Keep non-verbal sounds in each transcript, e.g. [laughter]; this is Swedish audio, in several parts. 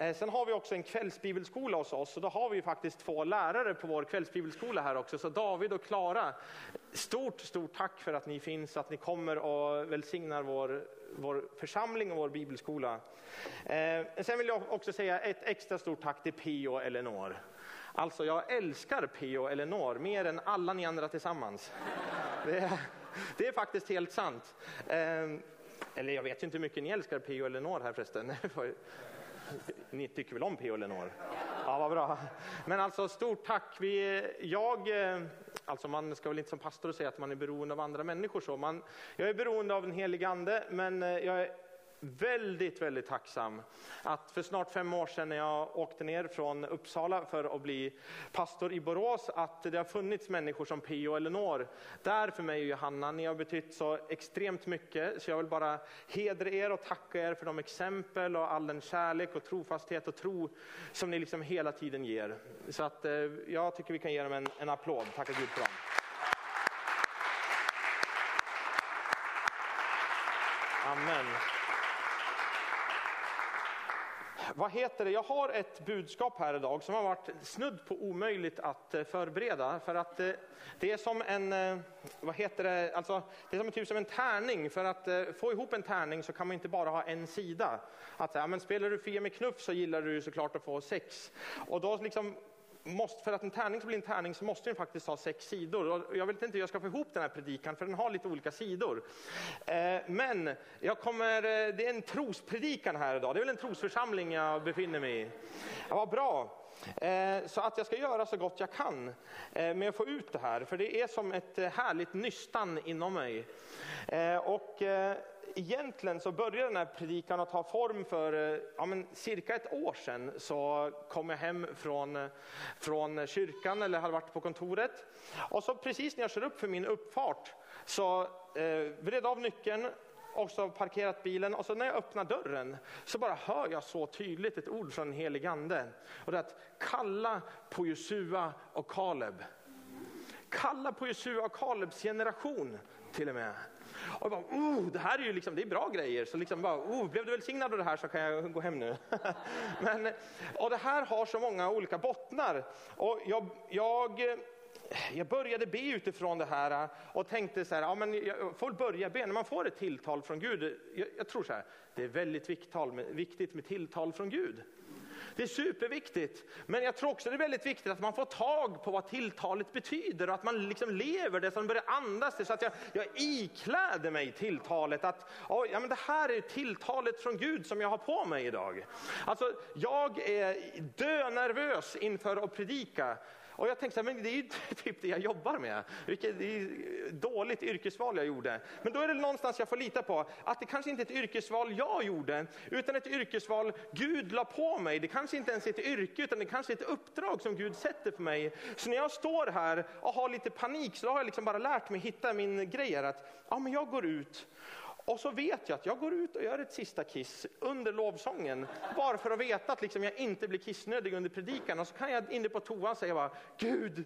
Eh, sen har vi också en kvällsbibelskola hos oss och då har vi faktiskt två lärare på vår kvällsbibelskola här också. Så David och Klara, stort, stort tack för att ni finns, att ni kommer och välsignar vår, vår församling och vår bibelskola. Eh, sen vill jag också säga ett extra stort tack till Pio och Eleanor. Alltså jag älskar Pio och Eleanor mer än alla ni andra tillsammans. Det är, det är faktiskt helt sant. Eh, eller jag vet ju inte hur mycket ni älskar Pio och Eleanor här förresten. [laughs] Ni tycker väl om P.O. Lenore? Ja, vad bra. Men alltså stort tack. Vi, jag, eh, alltså man ska väl inte som pastor säga att man är beroende av andra människor så. Man, jag är beroende av den helige ande, men eh, jag är väldigt, väldigt tacksam att för snart fem år sedan när jag åkte ner från Uppsala för att bli pastor i Borås, att det har funnits människor som Pio och Elinor där för mig och Johanna. Ni har betytt så extremt mycket, så jag vill bara hedra er och tacka er för de exempel och all den kärlek och trofasthet och tro som ni liksom hela tiden ger. Så att eh, jag tycker vi kan ge dem en, en applåd. Tacka Gud för dem. Amen. Vad heter det? Jag har ett budskap här idag som har varit snudd på omöjligt att eh, förbereda. För att eh, det är som en, eh, vad heter det, alltså, det är som, typ som en tärning. För att få ihop en tärning så kan man inte bara ha en sida. Att, ja, men spelar du Fia med knuff så gillar du såklart att få sex. Och då liksom måste, för att en tärning ska bli en tärning så måste den faktiskt ha sex sidor. Och jag vet inte hur jag ska få ihop den här predikan för den har lite olika sidor. Eh, men jag kommer, eh, det är en trospredikan här idag. Det är väl en trosförsamling jag befinner mig i. Ja, vad bra. Eh, så att jag ska göra så gott jag kan eh, med att få ut det här. För det är som ett eh, härligt nystan inom mig. Och egentligen så började den här predikan att ta form för eh, ja, men cirka ett år sedan. Så kom jag hem från, eh, från kyrkan eller hade varit på kontoret. Och så precis när jag kör upp för min uppfart så eh, vred av nyckeln och så parkerat bilen och så när jag öppnar dörren så bara hör jag så tydligt ett ord från den helige ande. Och det är att kalla på Josua och Kaleb. Kalla på Josua och Kalebs generation till och med. Och jag bara, oh, det här är ju liksom, det är bra grejer. Så liksom bara, oh, blev du välsignad av det här så kan jag gå hem nu. [laughs] Men, och det här har så många olika bottnar. Och jag, jag jag började be utifrån det här och tänkte så här, ja, men jag får börja be. När man får ett tilltal från Gud, jag, jag tror så här, det är väldigt viktigt med tilltal från Gud. Det är superviktigt. Men jag tror också det är väldigt viktigt att man får tag på vad tilltalet betyder och att man liksom lever det, så man börjar andas det. Så att jag, jag ikläder mig tilltalet. Att ja, men det här är tilltalet från Gud som jag har på mig idag. Alltså, jag är dönervös inför att predika. Och jag tänkte, men det är ju [laughs] typ det jag jobbar med. Vilket dåligt yrkesval jag gjorde. Men då är det någonstans jag får lita på att det kanske inte är ett yrkesval jag gjorde, utan ett yrkesval Gud la på mig. Det kanske inte ens är ett yrke, utan det kanske är ett uppdrag som Gud sätter för mig. Så när jag står här och har lite panik så har jag liksom bara lärt mig hitta min grej. Att ja, men jag går ut och så vet jag att jag går ut och gör ett sista kiss under lovsången. Bara för att veta att liksom jag inte blir kissnödig under predikan. Och så kan jag inne på toan säga bara, Gud,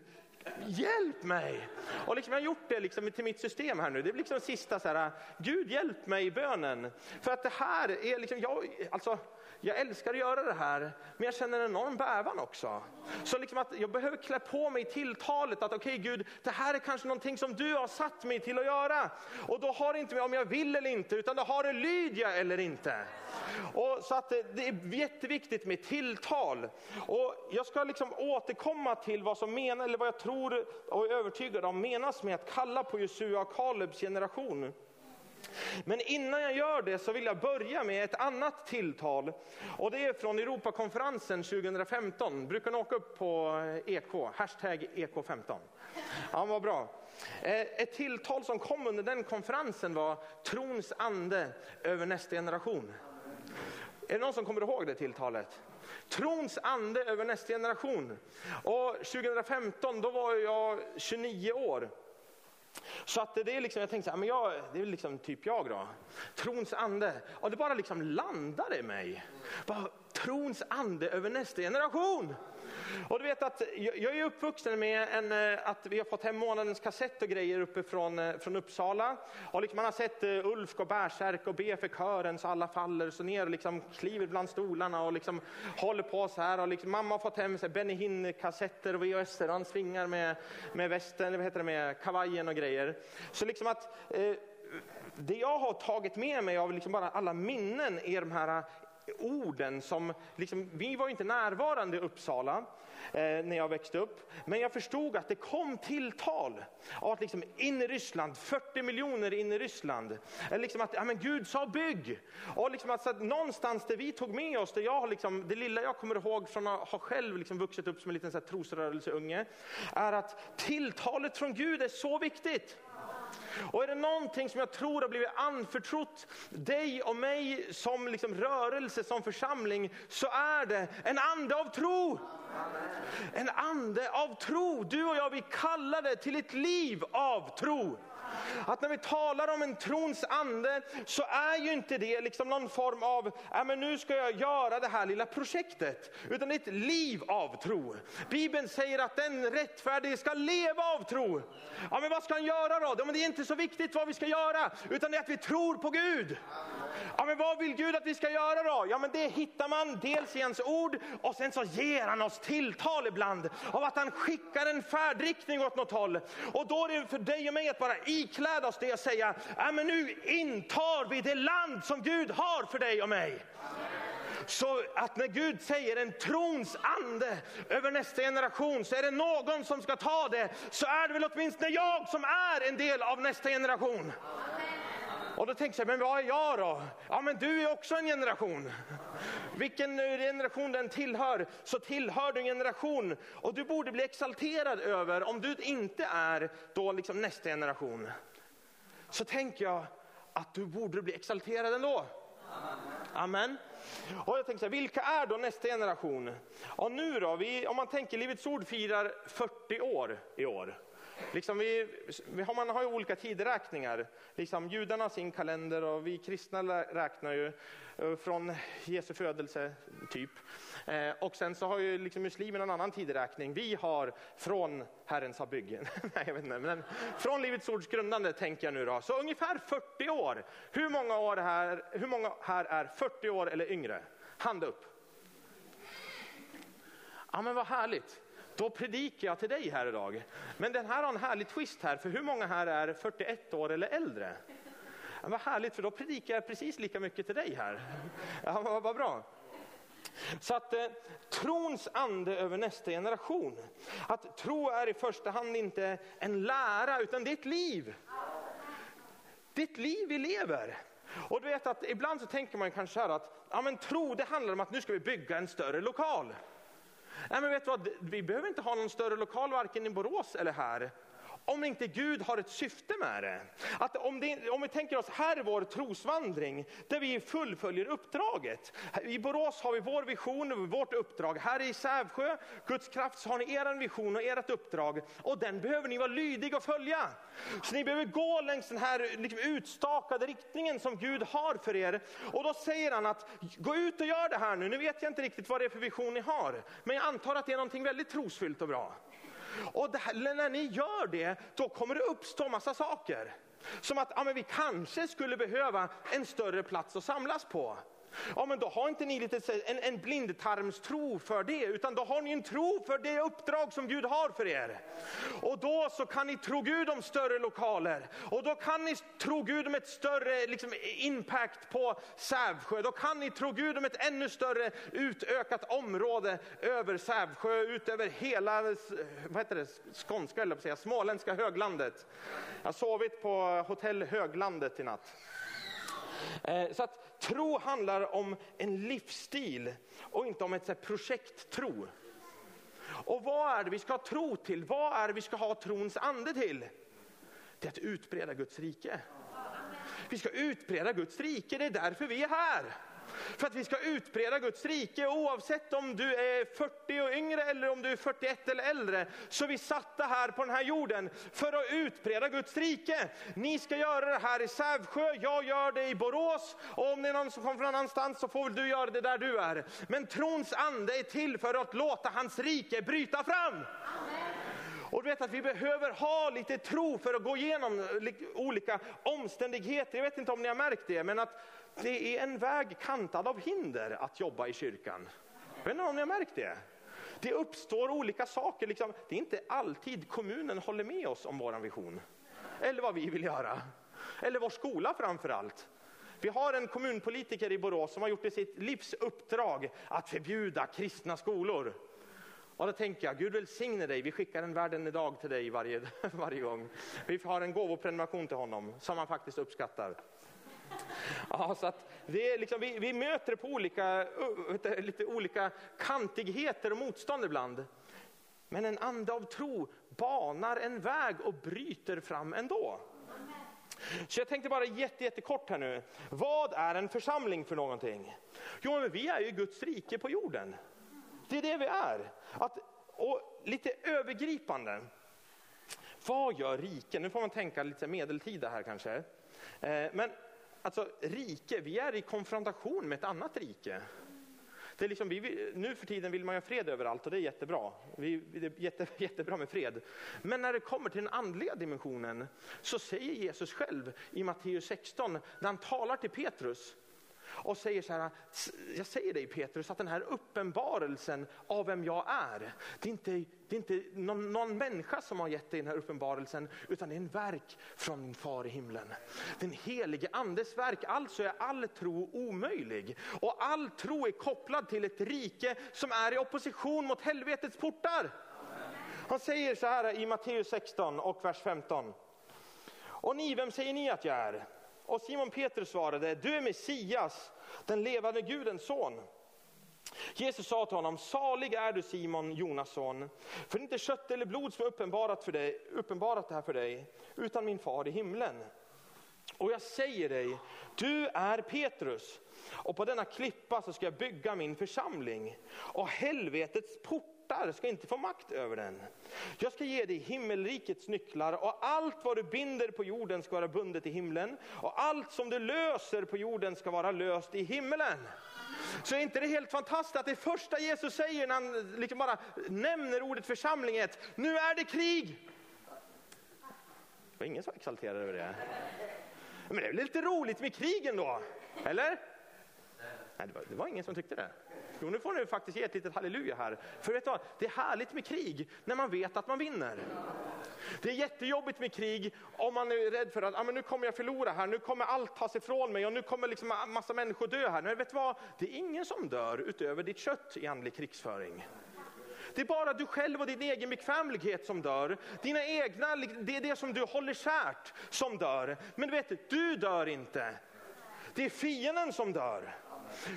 hjälp mig! Och liksom jag har gjort det liksom till mitt system här nu. Det är liksom sista så här, Gud hjälp mig i bönen. För att det här är liksom, jag, alltså, jag älskar att göra det här, men jag känner en enorm bävan också. Så liksom att jag behöver klä på mig tilltalet att okej okay, Gud, det här är kanske någonting som du har satt mig till att göra. Och då har det inte med om jag vill eller inte, utan då har det lydia eller inte. Och så att det är jätteviktigt med tilltal. Och jag ska liksom återkomma till vad som menas, eller vad jag tror och är övertygad om menas med att kalla på Josua och Kalebs generation. Men innan jag gör det så vill jag börja med ett annat tilltal. Och det är från Europakonferensen 2015. Brukar ni åka upp på eh, EK? Hashtag EK15. Ja, vad bra. Eh, ett tilltal som kom under den konferensen var trons ande över nästa generation. Är det någon som kommer ihåg det tilltalet? Trons ande över nästa generation. Och 2015 då var jag 29 år. Så att det är liksom, jag tänkte så här, men jag, det är liksom typ jag då. Trons ande. Och det bara liksom landade i mig. Bara, trons ande över nästa generation. Och du vet att jag är uppvuxen med en, eh, att vi har fått hem månadens kassett och grejer uppifrån eh, från, Uppsala. Och liksom man har sett eh, Ulf gå bärsärk och be för kören så alla faller så ner och liksom kliver bland stolarna och liksom håller på så här. Och liksom, mamma har fått hem så Benny Hinn-kassetter och VHS och han svingar med, med västen, vad heter det, med kavajen och grejer. Så liksom att eh, det jag har tagit med mig av liksom bara alla minnen är de här orden som, liksom, vi var inte närvarande i Uppsala eh, när jag växte upp, men jag förstod att det kom tilltal av att liksom, in i Ryssland, 40 miljoner in i Ryssland, eller liksom att ja, men Gud sa bygg. Och liksom att, så att någonstans där vi tog med oss, det, jag, liksom, det lilla jag kommer ihåg från att ha själv liksom vuxit upp som en liten så här, trosrörelseunge, är att tilltalet från Gud är så viktigt. Och är det någonting som jag tror har blivit anförtrott dig och mig som liksom rörelse, som församling, så är det en ande av tro. En ande av tro. Du och jag, vi kallade till ett liv av tro. Att när vi talar om en trons ande så är ju inte det liksom någon form av, äh, men nu ska jag göra det här lilla projektet. Utan det är ett liv av tro. Bibeln säger att den rättfärdige ska leva av tro. Ja, men vad ska han göra då? Ja, men det är inte så viktigt vad vi ska göra, utan det är att vi tror på Gud. Ja, men vad vill Gud att vi ska göra då? Ja, men det hittar man dels i hans ord och sen så ger han oss tilltal ibland av att han skickar en färdriktning åt något håll. Och då är det för dig och mig att bara ikläda oss det och säga, ja, men nu intar vi det land som Gud har för dig och mig. Så att när Gud säger en trons ande över nästa generation så är det någon som ska ta det, så är det väl åtminstone jag som är en del av nästa generation. Och då tänker jag, men vad är jag då? Ja, men du är också en generation. Vilken generation den tillhör, så tillhör du en generation. Och du borde bli exalterad över, om du inte är då liksom nästa generation, så tänker jag att du borde bli exalterad ändå. Amen. Och jag tänker så här, vilka är då nästa generation? Och nu då, vi, om man tänker Livets Ord firar 40 år i år. Liksom vi, vi har, man har ju olika tideräkningar. Liksom judarna har sin kalender och vi kristna räknar ju eh, från Jesu födelse, typ. Eh, och sen så har ju liksom muslimerna en annan tideräkning. Vi har från Herrens har byggen. [laughs] Nej, jag vet inte, men från Livets Ords grundande tänker jag nu då. Så ungefär 40 år. Hur många, år här, hur många här är 40 år eller yngre? Hand upp. Ja men vad härligt. Då predikar jag till dig här idag. Men den här har en härlig twist här, för hur många här är 41 år eller äldre? Ja, vad härligt, för då predikar jag precis lika mycket till dig här. Ja, vad, vad bra. Så att eh, trons ande över nästa generation. Att tro är i första hand inte en lära, utan det är ett liv. Det är ett liv vi lever. Och du vet att ibland så tänker man kanske så här att ja, men tro det handlar om att nu ska vi bygga en större lokal. Nej, men vet du vad? Vi behöver inte ha någon större lokal varken i Borås eller här om inte Gud har ett syfte med det. Att om, det, om vi tänker oss, här är vår trosvandring, där vi fullföljer uppdraget. I Borås har vi vår vision och vårt uppdrag. Här i Sävsjö, Guds kraft, så har ni er vision och ert uppdrag. Och den behöver ni vara lydiga och följa. Så ni behöver gå längs den här liksom, utstakade riktningen som Gud har för er. Och då säger han att, gå ut och gör det här nu. Nu vet jag inte riktigt vad det är för vision ni har. Men jag antar att det är någonting väldigt trosfyllt och bra. Och här, när ni gör det, då kommer det uppstå massa saker. Som att ja, men vi kanske skulle behöva en större plats att samlas på. Ja, men då har inte ni lite en, en blindtarmstro för det, utan då har ni en tro för det uppdrag som Gud har för er. Och då så kan ni tro Gud om större lokaler. Och då kan ni tro Gud om ett större liksom, impact på Sävsjö. Då kan ni tro Gud om ett ännu större utökat område över Sävsjö, ut över hela vad heter det, skånska, eller säga, småländska höglandet. Jag har sovit på hotell Höglandet i natt. Eh, så att tro handlar om en livsstil och inte om ett projekttro. Och vad är det vi ska ha tro till? Vad är det vi ska ha trons ande till? Det är att utbreda Guds rike. Vi ska utbreda Guds rike, det är därför vi är här. För att vi ska utbreda Guds rike oavsett om du är 40 och yngre eller om du är 41 eller äldre. Så vi satta här på den här jorden för att utbreda Guds rike. Ni ska göra det här i Sävsjö, jag gör det i Borås och om det är någon som kommer från någon annanstans så får väl du göra det där du är. Men trons ande är till för att låta hans rike bryta fram. Och du vet att vi behöver ha lite tro för att gå igenom olika omständigheter. Jag vet inte om ni har märkt det, men att det är en väg kantad av hinder att jobba i kyrkan. Jag vet inte om ni har märkt det? Det uppstår olika saker. Liksom, det är inte alltid kommunen håller med oss om vår vision. Eller vad vi vill göra. Eller vår skola framför allt. Vi har en kommunpolitiker i Borås som har gjort det sitt livs uppdrag att förbjuda kristna skolor. Och då tänker jag, Gud välsigne dig, vi skickar en världen idag till dig varje, [laughs] varje gång. Vi har en gåvoprenumeration till honom som han faktiskt uppskattar. Ja, så att det är liksom, vi, vi möter på olika, lite olika kantigheter och motstånd ibland. Men en ande av tro banar en väg och bryter fram ändå. Så jag tänkte bara jätte, jättekort här nu. Vad är en församling för någonting? Jo, men vi är ju Guds rike på jorden. Det är det vi är. Att, och lite övergripande. Vad gör riken? Nu får man tänka lite medeltida här kanske. Eh, men alltså rike, vi är i konfrontation med ett annat rike. Det är liksom, vi, nu för tiden vill man ha fred överallt och det är jättebra. Vi, det är jätte, [laughs] jättebra med fred. Men när det kommer till den andliga dimensionen så säger Jesus själv i Matteus 16 när han talar till Petrus och säger så här, jag säger dig Petrus att den här uppenbarelsen av vem jag är, det är inte, det är inte någon, någon människa som har gett dig den här uppenbarelsen, utan det är en verk från din far i himlen. Den helige andes verk, alltså är all tro omöjlig. Och all tro är kopplad till ett rike som är i opposition mot helvetets portar. Han säger så här i Matteus 16 och vers 15. Och ni, vem säger ni att jag är? Och Simon Petrus svarade, du är Messias, den levande Gudens son. Jesus sa till honom, salig är du Simon, Jonas son, för det är inte kött eller blod som uppenbarat, för dig, uppenbarat det här för dig, utan min far i himlen. Och jag säger dig, du är Petrus, och på denna klippa så ska jag bygga min församling, och helvetets port portar ska inte få makt över den. Jag ska ge dig himmelrikets nycklar och allt vad du binder på jorden ska vara bundet i himlen och allt som du löser på jorden ska vara löst i himmelen. Så är inte det helt fantastiskt att det första Jesus säger när han liksom bara nämner ordet församling är nu är det krig. Det var ingen som var exalterad över det. Men det är väl lite roligt med krigen då? Eller? Nej, det var, det var ingen som tyckte det. Jo, nu får ni faktiskt ge ett litet halleluja här. För vet du vad? Det är härligt med krig när man vet att man vinner. Det är jättejobbigt med krig om man är rädd för att ah, men nu kommer jag förlora här, nu kommer allt tas ifrån mig och nu kommer liksom massa människor dö här. Men vet du vad? Det är ingen som dör utöver ditt kött i andlig krigsföring. Det är bara du själv och din egen bekvämlighet som dör. Dina egna, det är det som du håller kärt som dör. Men du vet, du dör inte. Det är fienden som dör.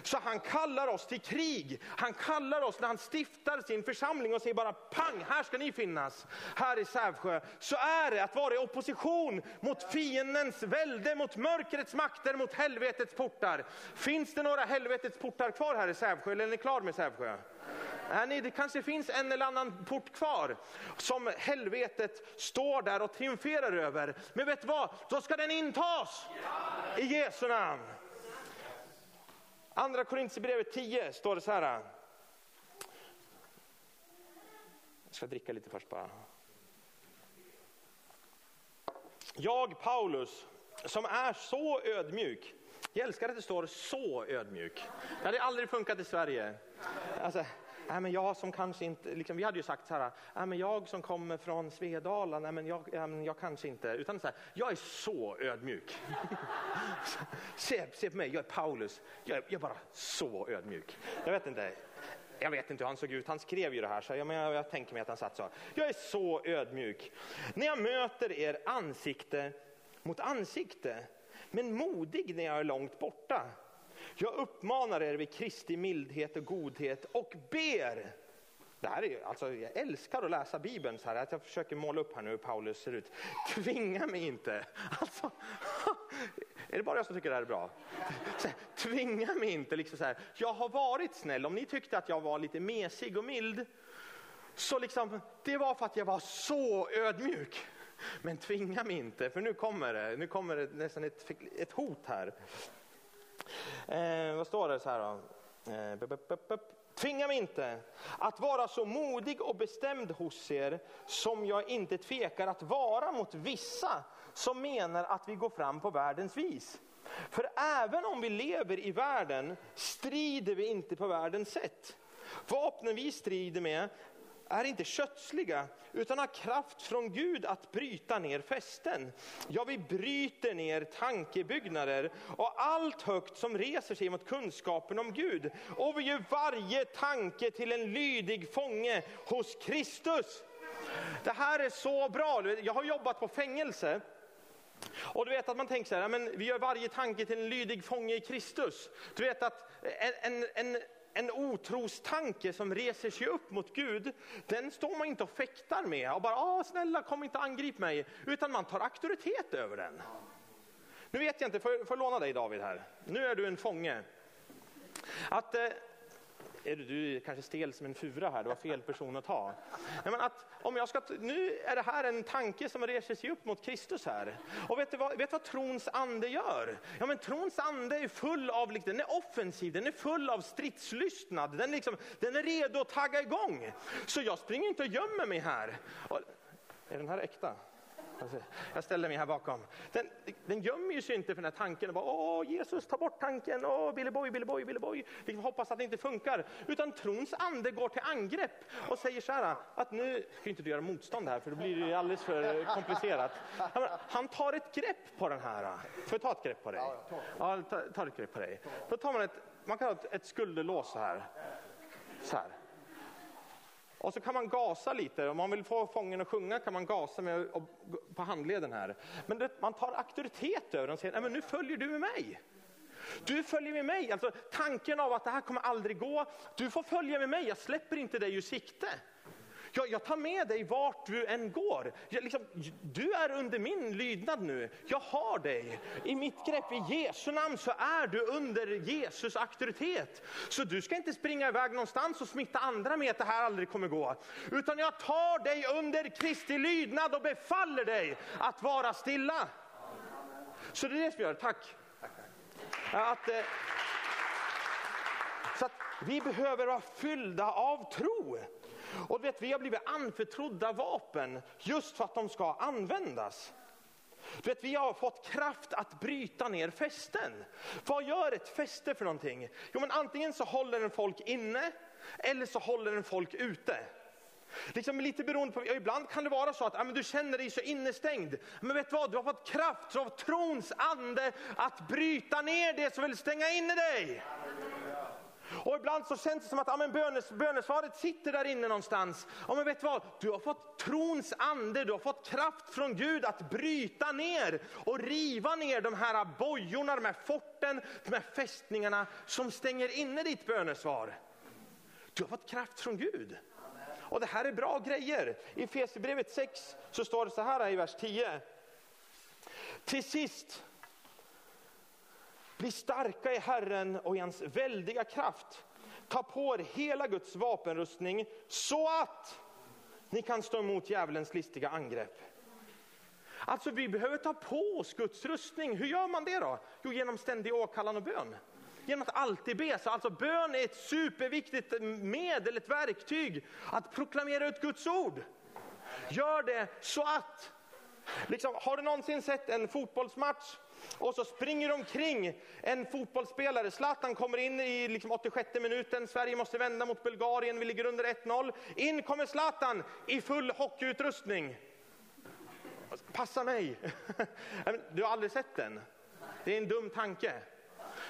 Så han kallar oss till krig. Han kallar oss när han stiftar sin församling och säger bara pang, här ska ni finnas. Här i Sävsjö. Så är det att vara i opposition mot fiendens välde, mot mörkrets makter, mot helvetets portar. Finns det några helvetets portar kvar här i Sävsjö eller är ni klar med Sävsjö? Nej, det kanske finns en eller annan port kvar som helvetet står där och triumferar över. Men vet du vad? Då ska den intas i Jesu namn. Andra Korintierbrevet 10 står det så här. Jag ska dricka lite först bara. Jag, Paulus, som är så ödmjuk. Jag älskar att det står så ödmjuk. Det hade aldrig funkat i Sverige. Alltså, nej men jag som kanske inte, liksom, vi hade ju sagt så här, nej men jag som kommer från Svedala, nej men jag, nej jag kanske inte, utan så här, jag är så ödmjuk. [laughs] se, se på mig, jag är Paulus, jag är, jag är bara så ödmjuk. Jag vet inte, jag vet inte hur han såg ut, han skrev ju det här så jag, jag, jag tänker mig att han satt så. Jag är så ödmjuk. När jag möter er ansikte mot ansikte, men modig när jag är långt borta. Jag uppmanar er vid Kristi mildhet och godhet och ber. Det här är, alltså, jag älskar att läsa Bibeln så här, att jag försöker måla upp här nu hur Paulus ser ut. Tvinga mig inte. Alltså, [laughs] Är det bara jag som tycker det här är bra? Så, tvinga mig inte. Liksom så här. Jag har varit snäll. Om ni tyckte att jag var lite mesig och mild, så liksom, det var för att jag var så ödmjuk. Men tvinga mig inte, för nu kommer det, nu kommer det nästan ett, ett hot här. Eh, vad står det så här då? Eh, bup, bup, bup. Tvinga mig inte att vara så modig och bestämd hos er som jag inte tvekar att vara mot vissa som menar att vi går fram på världens vis. För även om vi lever i världen strider vi inte på världens sätt. Vapnen vi strider med är inte kötsliga utan har kraft från Gud att bryta ner fästen. Ja, vi bryter ner tankebyggnader och allt högt som reser sig mot kunskapen om Gud. Och vi gör varje tanke till en lydig fånge hos Kristus. Det här är så bra. Jag har jobbat på fängelse. Och du vet att man tänker så här, men vi gör varje tanke till en lydig fånge i Kristus. Du vet att en, en, en en otrostanke som reser sig upp mot Gud, den står man inte och fäktar med och bara, ah, snälla kom inte angrip mig, utan man tar auktoritet över den. Nu vet jag inte, får jag låna dig David här? Nu är du en fånge. Att eh, är du, du är kanske stel som en fura här, det var fel person att ta. Nej, men att, om jag ska, nu är det här en tanke som reser sig upp mot Kristus här. Och vet du vad, vet vad trons ande gör? Ja, men trons ande är full av, liksom, den är offensiv, den är full av stridslystnad, den, liksom, den är redo att tagga igång. Så jag springer inte och gömmer mig här. Och, är den här äkta? Alltså, jag ställer mig här bakom. Den, den gömmer sig inte för den här tanken. Bara, Åh, Jesus, ta bort tanken. Åh, Billy Boy, Billy Boy, Billy Boy. Vi hoppas att det inte funkar. Utan trons ande går till angrepp och säger så här, att nu ska inte du göra motstånd här, för då blir det alldeles för komplicerat. Han tar ett grepp på den här. Får jag ta ett grepp på dig? Ja, ta, ta ett grepp på dig. Då tar man ett, man kan ha ett, ett skulderlås så här. Så här. Och så kan man gasa lite, om man vill få fången att sjunga kan man gasa med, på handleden här. Men det, man tar auktoritet över den och säger, nej men nu följer du med mig. Du följer med mig, alltså tanken av att det här kommer aldrig gå. Du får följa med mig, jag släpper inte dig ur sikte. Jag, jag tar med dig vart du än går. Jag, liksom, du är under min lydnad nu. Jag har dig i mitt grepp. I Jesu namn så är du under Jesus auktoritet. Så du ska inte springa iväg någonstans och smitta andra med att det här aldrig kommer gå. Utan jag tar dig under Kristi lydnad och befaller dig att vara stilla. Så det är det som gör, tack. Att, eh, så att vi behöver vara fyllda av tro. Och vet, vi har blivit anförtrodda vapen just för att de ska användas. Du vet, vi har fått kraft att bryta ner fästen. Vad gör ett fäste för någonting? Jo, men antingen så håller den folk inne eller så håller den folk ute. Liksom lite beroende på, ibland kan det vara så att ja, men du känner dig så innestängd. Men vet du vad, du har fått kraft av trons ande att bryta ner det som vill stänga inne dig. Och ibland så känns det som att ja, men bönes, bönesvaret sitter där inne någonstans. Ja, men vet du vad? Du har fått trons ande, du har fått kraft från Gud att bryta ner och riva ner de här bojorna, de här forten, de här fästningarna som stänger inne ditt bönesvar. Du har fått kraft från Gud. Och det här är bra grejer. I Efesierbrevet 6 så står det så här i vers 10. Till sist bli starka i Herren och i hans väldiga kraft. Ta på er hela Guds vapenrustning så att ni kan stå emot djävulens listiga angrepp. Alltså vi behöver ta på oss Guds rustning. Hur gör man det då? Jo, genom ständig åkallan och bön. Genom att alltid be. Så alltså bön är ett superviktigt medel, ett verktyg att proklamera ut Guds ord. Gör det så att, liksom, har du någonsin sett en fotbollsmatch och så springer omkring en fotbollsspelare. Zlatan kommer in i liksom 86 minuten. Sverige måste vända mot Bulgarien. Vi ligger under 1-0. In kommer Zlatan i full hockeyutrustning. Passa mig! [laughs] Du har aldrig sett den? Det är en dum tanke.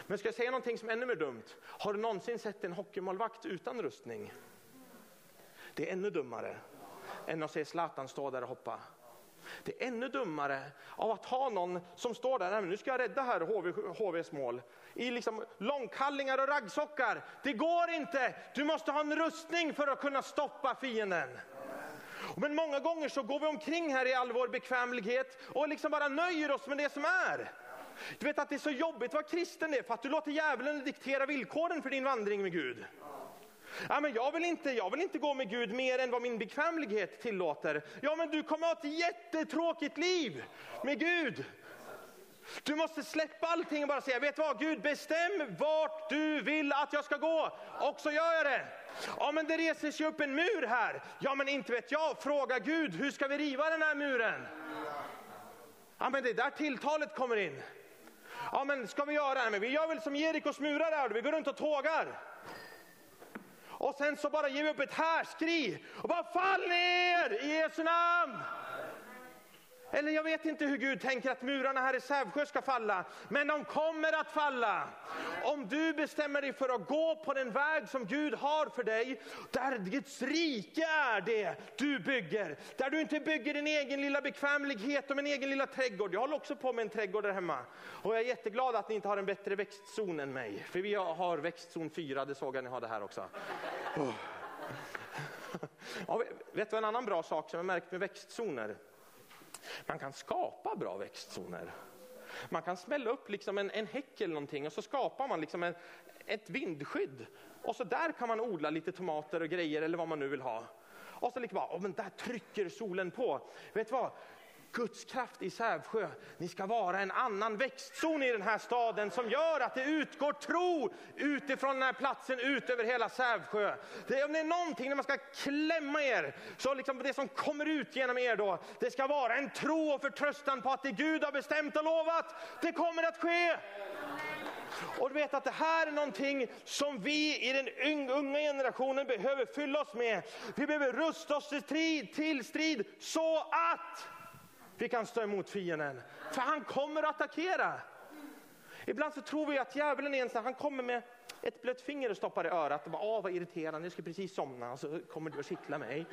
Men ska jag säga någonting som är ännu mer dumt? Har du någonsin sett en hockeymålvakt utan rustning? Det är ännu dummare än att se Zlatan stå där och hoppa. Det är ännu dummare av att ha någon som står där, nu ska jag rädda här HV, HVs mål, i liksom långkallingar och raggsockar. Det går inte, du måste ha en rustning för att kunna stoppa fienden. Men många gånger så går vi omkring här i all vår bekvämlighet och liksom bara nöjer oss med det som är. Du vet att det är så jobbigt att vara kristen det, för att du låter djävulen diktera villkoren för din vandring med Gud. Ja, men jag, vill inte, jag vill inte gå med Gud mer än vad min bekvämlighet tillåter. Ja, men du kommer att ha ett jättetråkigt liv med Gud. Du måste släppa allting och bara säga, vet du vad, Gud bestäm vart du vill att jag ska gå och så gör jag det. Ja men det reser sig upp en mur här. Ja men inte vet jag, fråga Gud, hur ska vi riva den här muren? Ja men det är där tilltalet kommer in. Ja men ska vi göra det? Men vi gör väl som Jerikos murar där, vi går runt och tågar. Och sen så bara ger vi upp ett härskri och bara fall ner i Jesu namn. Eller jag vet inte hur Gud tänker att murarna här i Sävsjö ska falla, men de kommer att falla. Om du bestämmer dig för att gå på den väg som Gud har för dig, där Guds rike är det du bygger. Där du inte bygger din egen lilla bekvämlighet och min egen lilla trädgård. Jag håller också på med en trädgård där hemma. Och jag är jätteglad att ni inte har en bättre växtzon än mig. För vi har växtzon 4, det såg jag ni har det här också. Oh. Ja, vet du en annan bra sak som jag märkt med växtzoner? Man kan skapa bra växtzoner. Man kan smälla upp liksom en, en häck eller någonting och så skapar man liksom en, ett vindskydd. Och så där kan man odla lite tomater och grejer eller vad man nu vill ha. Och så liksom bara, oh, men där trycker solen på. Vet du vad? Guds kraft i Sävsjö. Ni ska vara en annan växtzon i den här staden som gör att det utgår tro utifrån den här platsen ut över hela Sävsjö. Det, om det är någonting när man ska klämma er, så liksom det som kommer ut genom er då, det ska vara en tro och förtröstan på att det Gud har bestämt och lovat, det kommer att ske. Och du vet att det här är någonting som vi i den unga generationen behöver fylla oss med. Vi behöver rusta oss till strid, till strid så att vi kan stå emot fienden. För han kommer att attackera. Ibland så tror vi att djävulen är ensam, han kommer med ett blött finger och stoppar i örat och bara, åh vad irriterande, jag ska precis somna och så kommer du att kittla mig.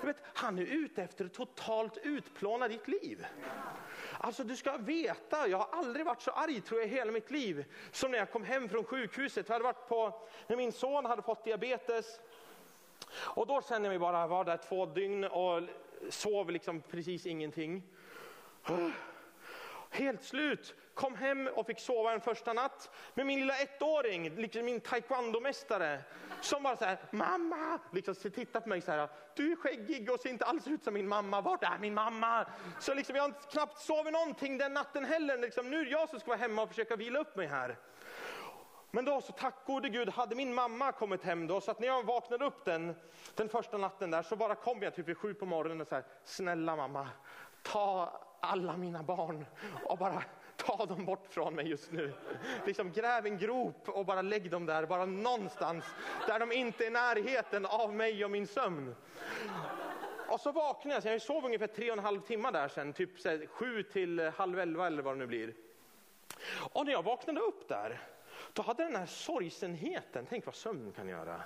Du vet, han är ute efter att totalt utplåna ditt liv. Alltså du ska veta, jag har aldrig varit så arg tror jag i hela mitt liv som när jag kom hem från sjukhuset. Jag hade varit på, när min son hade fått diabetes. Och då kände jag mig bara, var där två dygn och sov liksom precis ingenting. Helt slut. Kom hem och fick sova en första natt med min lilla ettåring, liksom min taekwondo-mästare. Som bara så här, mamma, liksom tittar på mig så här, du är skäggig och ser inte alls ut som min mamma, vart är min mamma? Så liksom, jag har knappt sovit någonting den natten heller, liksom, nu är det jag som ska vara hemma och försöka vila upp mig här. Men då så tack gode Gud hade min mamma kommit hem då så att när jag vaknade upp den, den första natten där så bara kom jag typ vid sju på morgonen och så här, snälla mamma, ta alla mina barn och bara ta dem bort från mig just nu. Liksom gräv en grop och bara lägg dem där, bara någonstans där de inte är i närheten av mig och min sömn. Och så vaknade jag, jag sov ungefär tre och en halv timme där sen, typ sju till halv elva eller vad det nu blir. Och när jag vaknade upp där, då hade den här sorgsenheten, tänk vad sömn kan göra.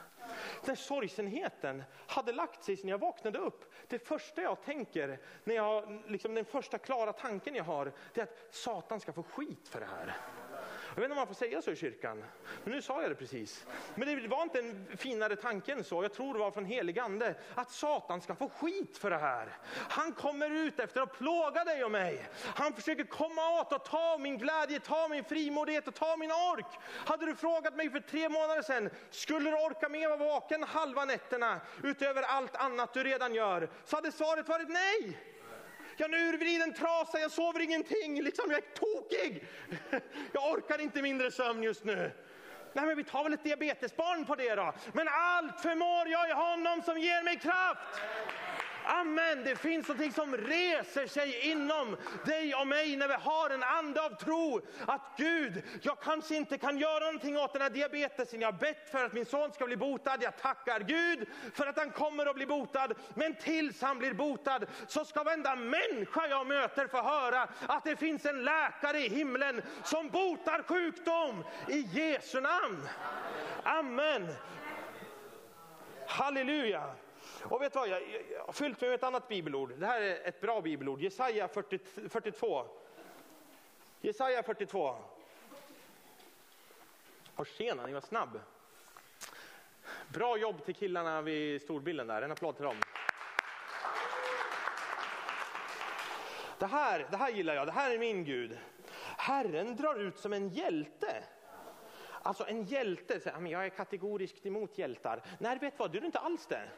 Den sorgsenheten hade lagt sig när jag vaknade upp. Det första jag tänker, när jag, liksom den första klara tanken jag har, det är att Satan ska få skit för det här. Jag vet inte om man får säga så i kyrkan, men nu sa jag det precis. Men det var inte en finare tanke än så, jag tror det var från helig ande, att Satan ska få skit för det här. Han kommer ut efter att plåga dig och mig. Han försöker komma åt och ta min glädje, ta min frimodighet och ta min ork. Hade du frågat mig för tre månader sedan, skulle du orka med att vara vaken halva nätterna utöver allt annat du redan gör? Så hade svaret varit nej. Jag är en urvriden trasa, jag sover ingenting, liksom, jag är tokig. [laughs] Jag orkar inte mindre sömn just nu. Nej men vi tar väl ett diabetesbarn på det då. Men allt förmår jag i honom som ger mig kraft. Amen, det finns något som reser sig inom dig och mig när vi har en ande av tro. Att Gud, jag kanske inte kan göra någonting åt den här diabetesen. Jag har bett för att min son ska bli botad. Jag tackar Gud för att han kommer att bli botad. Men tills han blir botad så ska varenda människa jag möter få höra att det finns en läkare i himlen som botar sjukdom i Jesu namn. Amen. Halleluja. Och vet du vad, jag, jag har fyllt mig med ett annat bibelord. Det här är ett bra bibelord. Jesaja 40, 42. Jesaja 42. Och tjena, ni var snabb. Bra jobb till killarna vid storbilden där. En applåd till dem. Det här, det här gillar jag. Det här är min Gud. Herren drar ut som en hjälte. Alltså en hjälte, jag är kategoriskt emot hjältar. Nej, vet vad, du är inte alls det.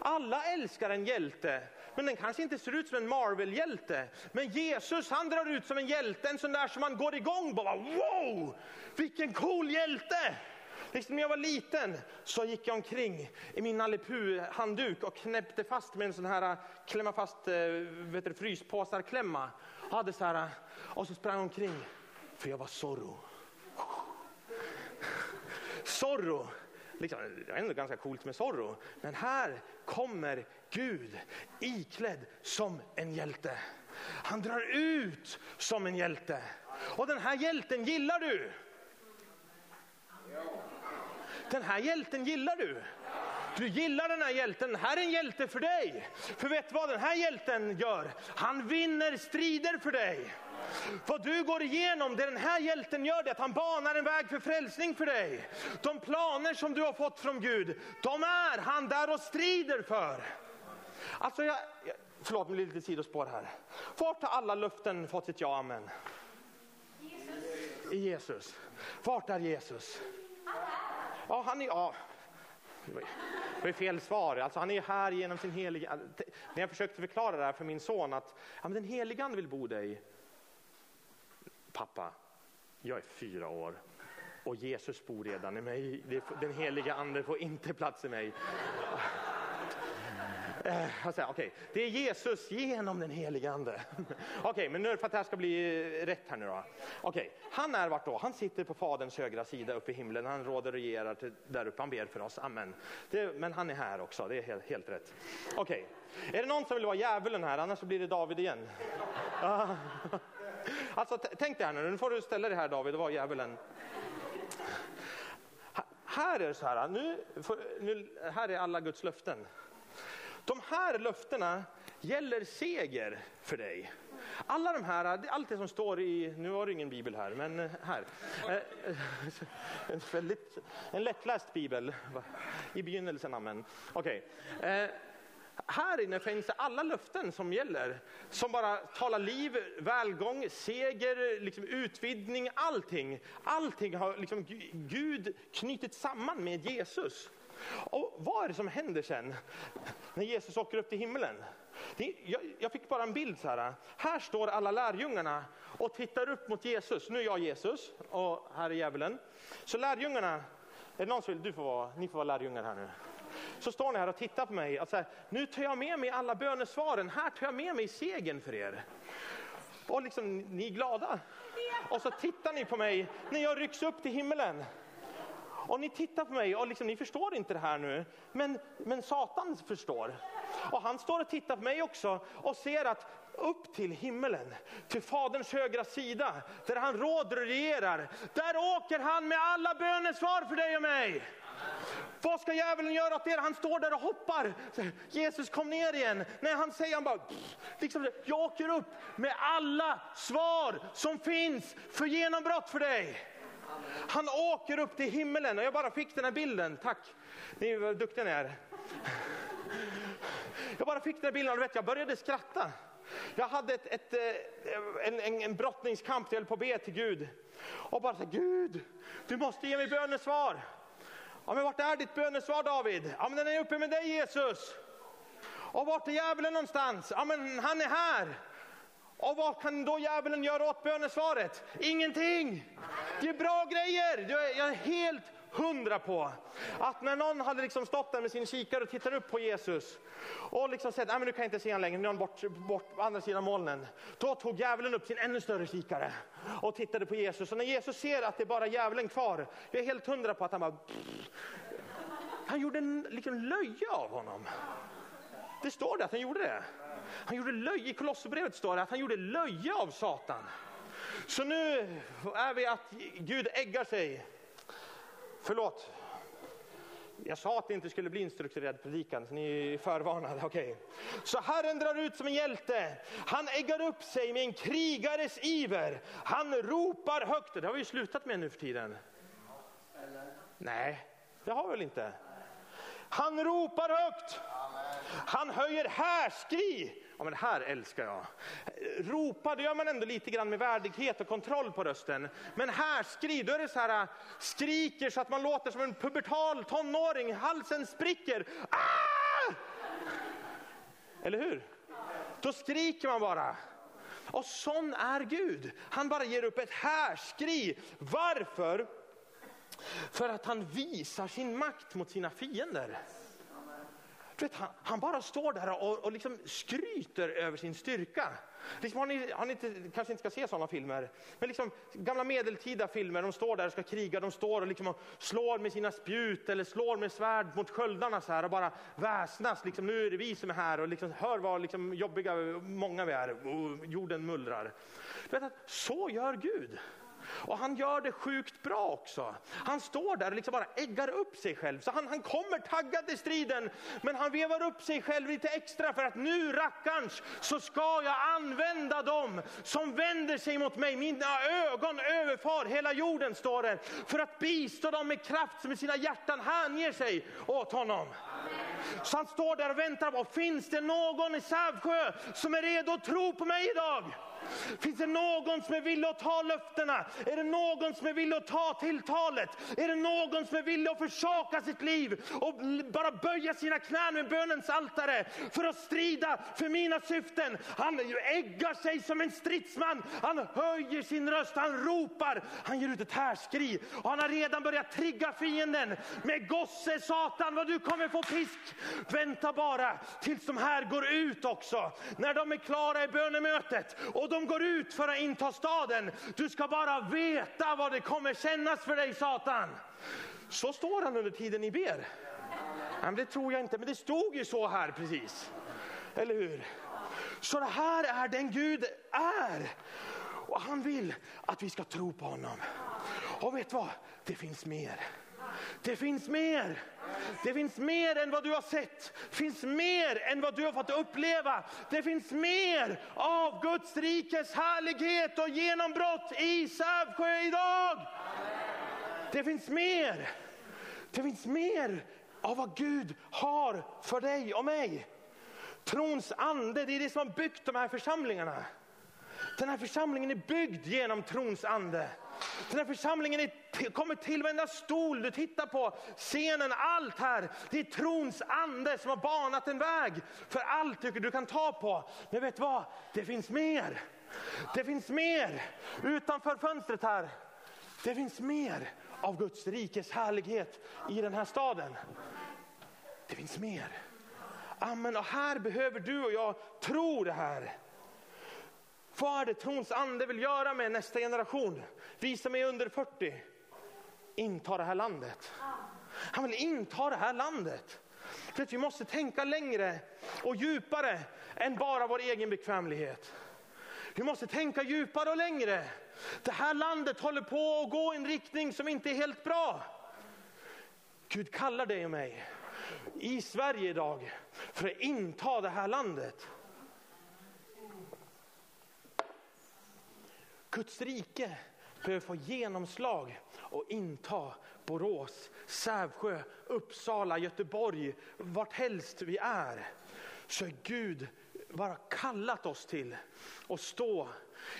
Alla älskar en hjälte, men den kanske inte ser ut som en Marvel-hjälte. Men Jesus han drar ut som en hjälte, en sån där som man går igång på. Wow, vilken cool hjälte! Liksom när jag var liten så gick jag omkring i min Nalle handduk och knäppte fast med en sån här klämma fast eh, fryspåsar-klämma. Hade så här, och så sprang jag omkring för jag var Zorro. Zorro, liksom, det är ändå ganska coolt med Zorro, men här kommer Gud iklädd som en hjälte. Han drar ut som en hjälte. Och den här hjälten gillar du. Den här hjälten gillar du. Du gillar den här hjälten. Här är en hjälte för dig. För vet du vad den här hjälten gör? Han vinner strider för dig. Vad du går igenom, det den här hjälten gör, det att han banar en väg för frälsning för dig. De planer som du har fått från Gud, de är han där och strider för. Alltså jag, förlåt, mig lite sidospår här. Vart har alla löften fått sitt ja, amen? Jesus. I Jesus. Vart är Jesus? Ja, han är... Ja. Det var fel svar. Alltså, han är här genom sin heliga... Alltså, när jag försökte förklara det här för min son att ja, men den helige ande vill bo dig. Pappa, jag är fyra år och Jesus bor redan i mig. Den heliga ande får inte plats i mig. Eh, okay. Det är Jesus genom den helige ande. [laughs] Okej, okay, men nu för att det här ska bli rätt här nu då. Okej, okay. han är vart då? Han sitter på faderns högra sida uppe i himlen. Han råder och regerar till, där uppe. Han ber för oss. Amen. Det, men han är här också. Det är helt, helt rätt. Okej, är det någon som vill vara djävulen här? Annars blir det David igen. [laughs] Ah. alltså tänk dig här nu. Nu får du ställa dig här David och vara djävulen här är det så här, nu, nu, här är alla Guds löften. De här löftena gäller seger för dig. Alla de här, allt det som står i, nu har du ingen bibel här, men eh, här. Eh, eh, en, väldigt, en lättläst bibel i begynnelsen, amen. Okej. Okay. Här inne finns det alla löften som gäller, som bara talar liv, välgång, seger, liksom utvidgning, allting. Allting har liksom Gud knutit samman med Jesus. Och vad är det som händer sen när Jesus åker upp till himlen? Det, jag, jag, fick bara en bild så här. Här står alla lärjungarna och tittar upp mot Jesus. Nu är jag Jesus och här är djävulen. Så lärjungarna, är det någon som vill, du får vara, ni får vara lärjungar här nu. Så står ni här och tittar på mig och säger, nu tar jag med mig alla bönesvaren, här tar jag med mig segern för er. Och liksom, ni är glada. Och så tittar ni på mig när jag rycks upp till himlen. Och ni tittar på mig och liksom, ni förstår inte det här nu, men, men Satan förstår. Och han står och tittar på mig också och ser att upp till himmelen, till Faderns högra sida, där han råder och regerar, där åker han med alla bönesvar för dig och mig. Vad ska djävulen göra åt er? Han står där och hoppar. Jesus kom ner igen. Nej, han säger han bara, liksom, jag åker upp med alla svar som finns för genombrott för dig. Han åker upp till himmelen och jag bara fick den här bilden. Tack, ni är duktiga ni är. Jag bara fick den här bilden och vet, jag började skratta. Jag hade ett, ett, eh, en, en, en brottningskamp, jag höll på att be till Gud. Och bara så Gud, du måste ge mig bönesvar. Ja, men vart är ditt bönesvar David? Ja, men den är uppe med dig Jesus. Och vart är djävulen någonstans? Ja, men han är här. Och vad kan då djävulen göra åt bönesvaret? Ingenting! Det är bra grejer! Jag är helt hundra på att när någon hade liksom stått där med sin kikare och tittar upp på Jesus och liksom sett, nej men nu kan jag inte se honom längre, nu är han bort, bort på andra sidan molnen. Då tog djävulen upp sin ännu större kikare och tittade på Jesus. Och när Jesus ser att det är bara djävulen kvar, jag är helt hundra på att han bara... Han gjorde en liksom löje av honom. Det står det att han gjorde det. Han gjorde löje, i Kolosserbrevet står det att han gjorde löje av Satan. Så nu är vi att Gud äggar sig. Förlåt. Jag sa att det inte skulle bli en strukturerad predikan, så ni är förvarnade. Okay. Så Herren drar ut som en hjälte. Han äggar upp sig med en krigares iver. Han ropar högt. Det har vi ju slutat med nu för tiden. Nej, det har vi väl inte. Han ropar högt. Han höjer härskri. Ja, men det här älskar jag. Ropa, det gör man ändå lite grann med värdighet och kontroll på rösten. Men härskri, då är det så här, äh, skriker så att man låter som en pubertal tonåring, halsen spricker. Ah! Eller hur? Då skriker man bara. Och sån är Gud. Han bara ger upp ett härskri. Varför? För att han visar sin makt mot sina fiender. Vet, han, han, bara står där och, och liksom skryter över sin styrka. Liksom har ni, har ni inte, kanske inte ska se sådana filmer, men liksom gamla medeltida filmer, de står där och ska kriga, de står och, liksom och slår med sina spjut eller slår med svärd mot sköldarna så här och bara väsnas. Liksom, nu är det vi som är här och liksom, hör vad liksom, jobbiga många vi är och jorden mullrar. Vet så gör Gud. Och han gör det sjukt bra också. Han står där och liksom bara äggar upp sig själv. Så han, han kommer taggad till striden, men han vevar upp sig själv lite extra för att nu rackarns så ska jag använda dem som vänder sig mot mig. Mina ögon överfar hela jorden, står det. För att bistå dem med kraft som i sina hjärtan hänger sig åt honom. Så han står där och väntar på, finns det någon i Sävsjö som är redo att tro på mig idag? Finns det någon som är villig att ta löftena? Är det någon som är villig att ta tilltalet? Är det någon som är villig att försaka sitt liv och bara böja sina knän med bönens altare för att strida för mina syften? Han äggar sig som en stridsman. Han höjer sin röst, han ropar, han ger ut ett härskri och han har redan börjat trigga fienden med gosse Satan vad du kommer få pisk. Vänta bara tills de här går ut också. När de är klara i bönemötet och de går ut för att inta staden. Du ska bara veta vad det kommer kännas för dig Satan. Så står han under tiden ni ber. Men det tror jag inte, men det stod ju så här precis. Eller hur? Så det här är den Gud är. Och han vill att vi ska tro på honom. Och vet vad? Det finns mer. Det finns mer. Det finns mer än vad du har sett. Det finns mer än vad du har fått uppleva. Det finns mer av Guds rikes härlighet och genombrott i Sävsjö idag. Det finns mer. Det finns mer av vad Gud har för dig och mig. Trons ande, det är det som har byggt de här församlingarna. Den här församlingen är byggd genom trons ande. Den här församlingen är, kommer till varenda stol du tittar på, scenen, allt här. Det är trons ande som har banat en väg för allt du kan ta på. Men vet du vad? Det finns mer. Det finns mer utanför fönstret här. Det finns mer av Guds rikes härlighet i den här staden. Det finns mer. Amen. Och här behöver du och jag tro det här. Vad är det trons ande vill göra med nästa generation? Vi som är under 40. Inta det här landet. Han vill inta det här landet. För att vi måste tänka längre och djupare än bara vår egen bekvämlighet. Vi måste tänka djupare och längre. Det här landet håller på att gå i en riktning som inte är helt bra. Gud kallar dig och mig i Sverige idag för att inta det här landet. Guds rike behöver få genomslag och inta Borås, Sävsjö, Uppsala, Göteborg, vart helst vi är. Så är Gud bara kallat oss till att stå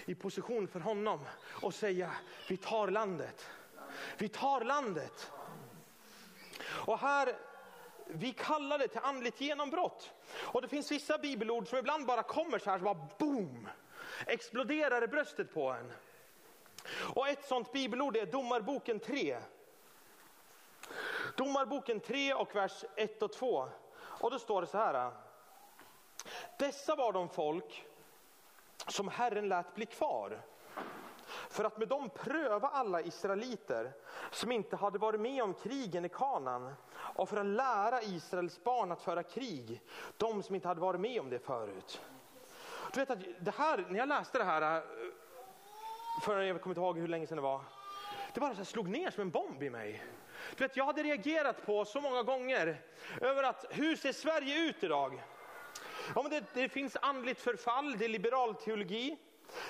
i position för honom och säga vi tar landet. Vi tar landet. Och här, vi kallar det till andligt genombrott. Och det finns vissa bibelord som ibland bara kommer så här, så bara boom exploderar bröstet på en. Och ett sånt bibelord är Domarboken 3. Domarboken 3 och vers 1 och 2. Och då står det så här. Dessa var de folk som Herren lät bli kvar för att med dem pröva alla israeliter som inte hade varit med om krigen i Kanan och för att lära Israels barn att föra krig, de som inte hade varit med om det förut. Du vet att det här, när jag läste det här, äh, för jag kommer inte ihåg hur länge sedan det var, det bara så slog ner som en bomb i mig. Du vet, jag hade reagerat på så många gånger över att hur ser Sverige ut idag? Ja, men det, det finns andligt förfall, det är liberal teologi.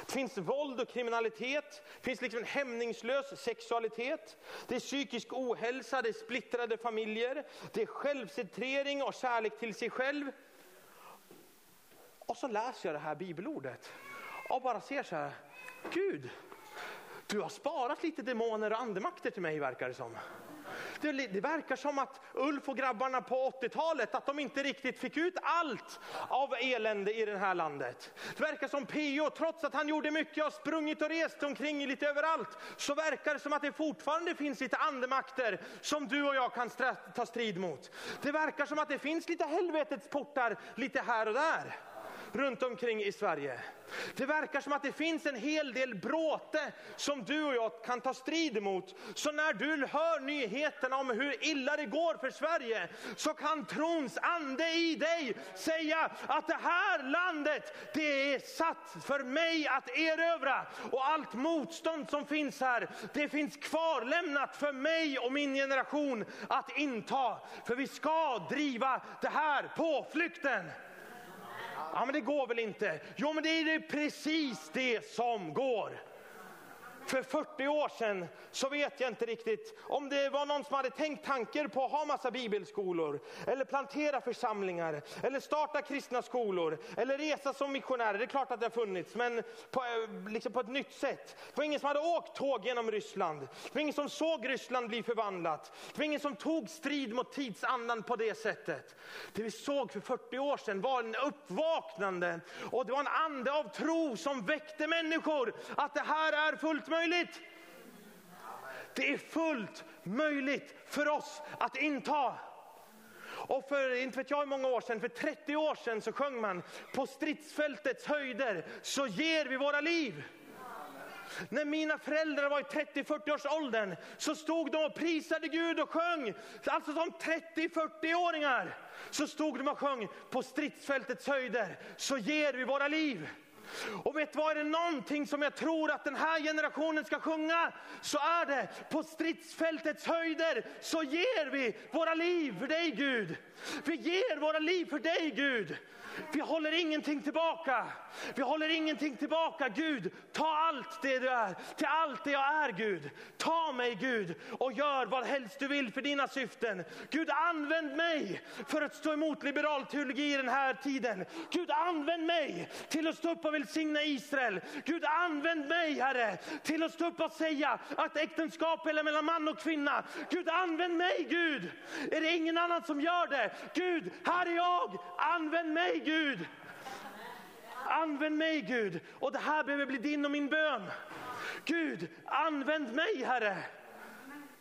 Det finns våld och kriminalitet, det finns liksom en hämningslös sexualitet, det är psykisk ohälsa, det är splittrade familjer, det är självcentrering och kärlek till sig själv. Och så läser jag det här bibelordet och bara ser så här, Gud, du har sparat lite demoner och andemakter till mig verkar det som. Det, det, verkar som att Ulf och grabbarna på 80-talet, att de inte riktigt fick ut allt av elände i det här landet. Det verkar som P.O. trots att han gjorde mycket och sprungit och rest omkring lite överallt, så verkar det som att det fortfarande finns lite andemakter som du och jag kan ta strid mot. Det verkar som att det finns lite helvetets portar lite här och där runt omkring i Sverige. Det verkar som att det finns en hel del bråte som du och jag kan ta strid emot. Så när du hör nyheterna om hur illa det går för Sverige så kan trons ande i dig säga att det här landet det är satt för mig att erövra. Och allt motstånd som finns här det finns kvarlämnat för mig och min generation att inta. För vi ska driva det här på flykten. Ja, men det går väl inte? Jo, men det är precis det som går. För 40 år sedan så vet jag inte riktigt om det var någon som hade tänkt tanker på att ha massa bibelskolor, eller plantera församlingar, eller starta kristna skolor, eller resa som missionärer. Det är klart att det har funnits, men på, eh, liksom på ett nytt sätt. Det var ingen som hade åkt tåg genom Ryssland. Det var ingen som såg Ryssland bli förvandlat. Det var ingen som tog strid mot tidsandan på det sättet. Det vi såg för 40 år sedan var en uppvaknande och det var en ande av tro som väckte människor att det här är fullt möjligt. Det är fullt möjligt för oss att inta. Och för, inte vet jag hur många år sedan, för 30 år sedan så sjöng man på stridsfältets höjder så ger vi våra liv. När mina föräldrar var i 30-40 års åldern så stod de och prisade Gud och sjöng. Alltså som 30-40-åringar så stod de och sjöng på stridsfältets höjder så ger vi våra liv. Och vet vad, är det någonting som jag tror att den här generationen ska sjunga så är det på stridsfältets höjder så ger vi våra liv för dig Gud. Vi ger våra liv för dig Gud. Vi håller ingenting tillbaka. Vi håller ingenting tillbaka. Gud, ta allt det du är, till allt det jag är Gud. Ta mig Gud och gör vad helst du vill för dina syften. Gud, använd mig för att stå emot liberal teologi i den här tiden. Gud, använd mig till att stå upp och välsigna Israel. Gud, använd mig Herre till att stå upp och säga att äktenskap är mellan man och kvinna. Gud, använd mig Gud. Är det ingen annan som gör det? Gud, här är jag. Använd mig Gud. Använd mig Gud. Och det här behöver bli din och min bön. Gud, använd mig Herre.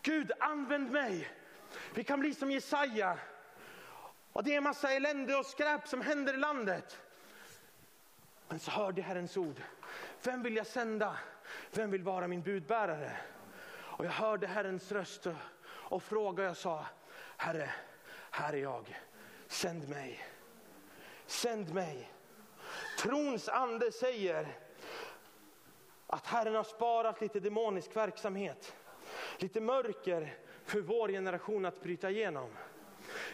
Gud, använd mig. Vi kan bli som Jesaja. Och det är en massa elände och skräp som händer i landet. Men så hörde jag Herrens ord. Vem vill jag sända? Vem vill vara min budbärare? Och jag hörde Herrens röst och, och frågade och sa, Herre, här är jag. Sänd mig. Sänd mig. Trons ande säger att Herren har sparat lite demonisk verksamhet. Lite mörker för vår generation att bryta igenom.